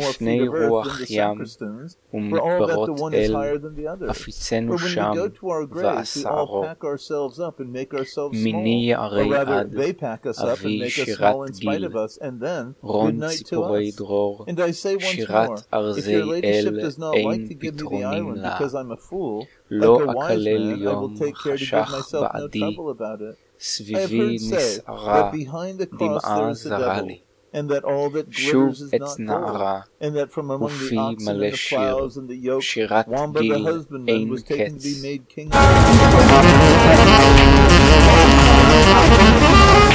לפני רוח ים ומדברות אל, עפיצנו שם ועשערו. מיני יערי עד, אבי שירת גיל, רון ציפורי דרור, שירת ארזי אל, אין פתרונים לה. לא אקלל יום חשך בעדי, סביבי נסערה, דמעה זרה לי. and that all that glitters is not gold, and that from among the oxen and the plows and the yoke, Wamba the husbandman was taken to be made king.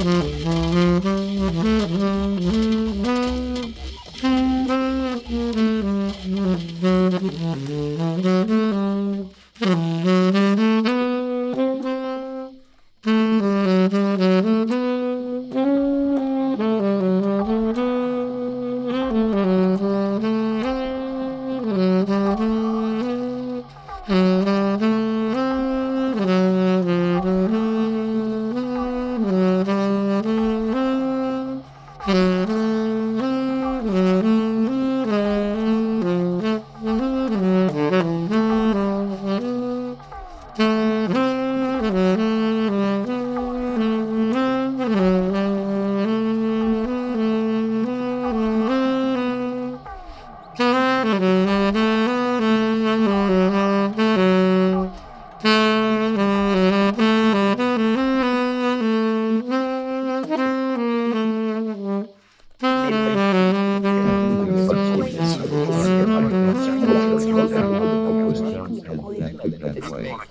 Mm-hmm.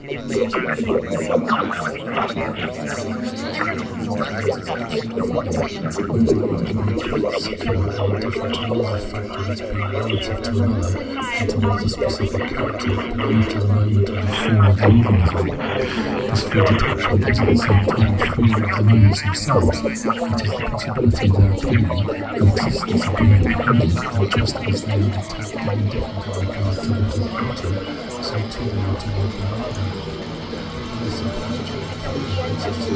Thank you. This free detection doesn't something free with the memories themselves. It is the possibility they're being, the existence of being, and just as they are detected in different regard to the outer, so too they are to the other. This is the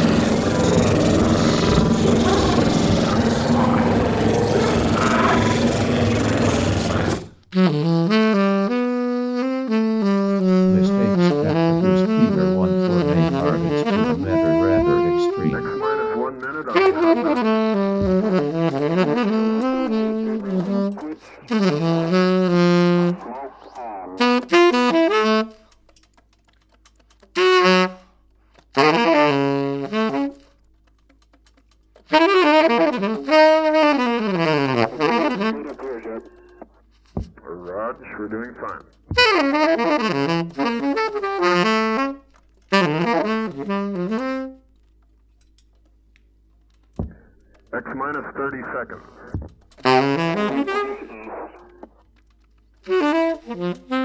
X minus 30 seconds. Mm-hmm.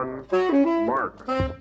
on mark.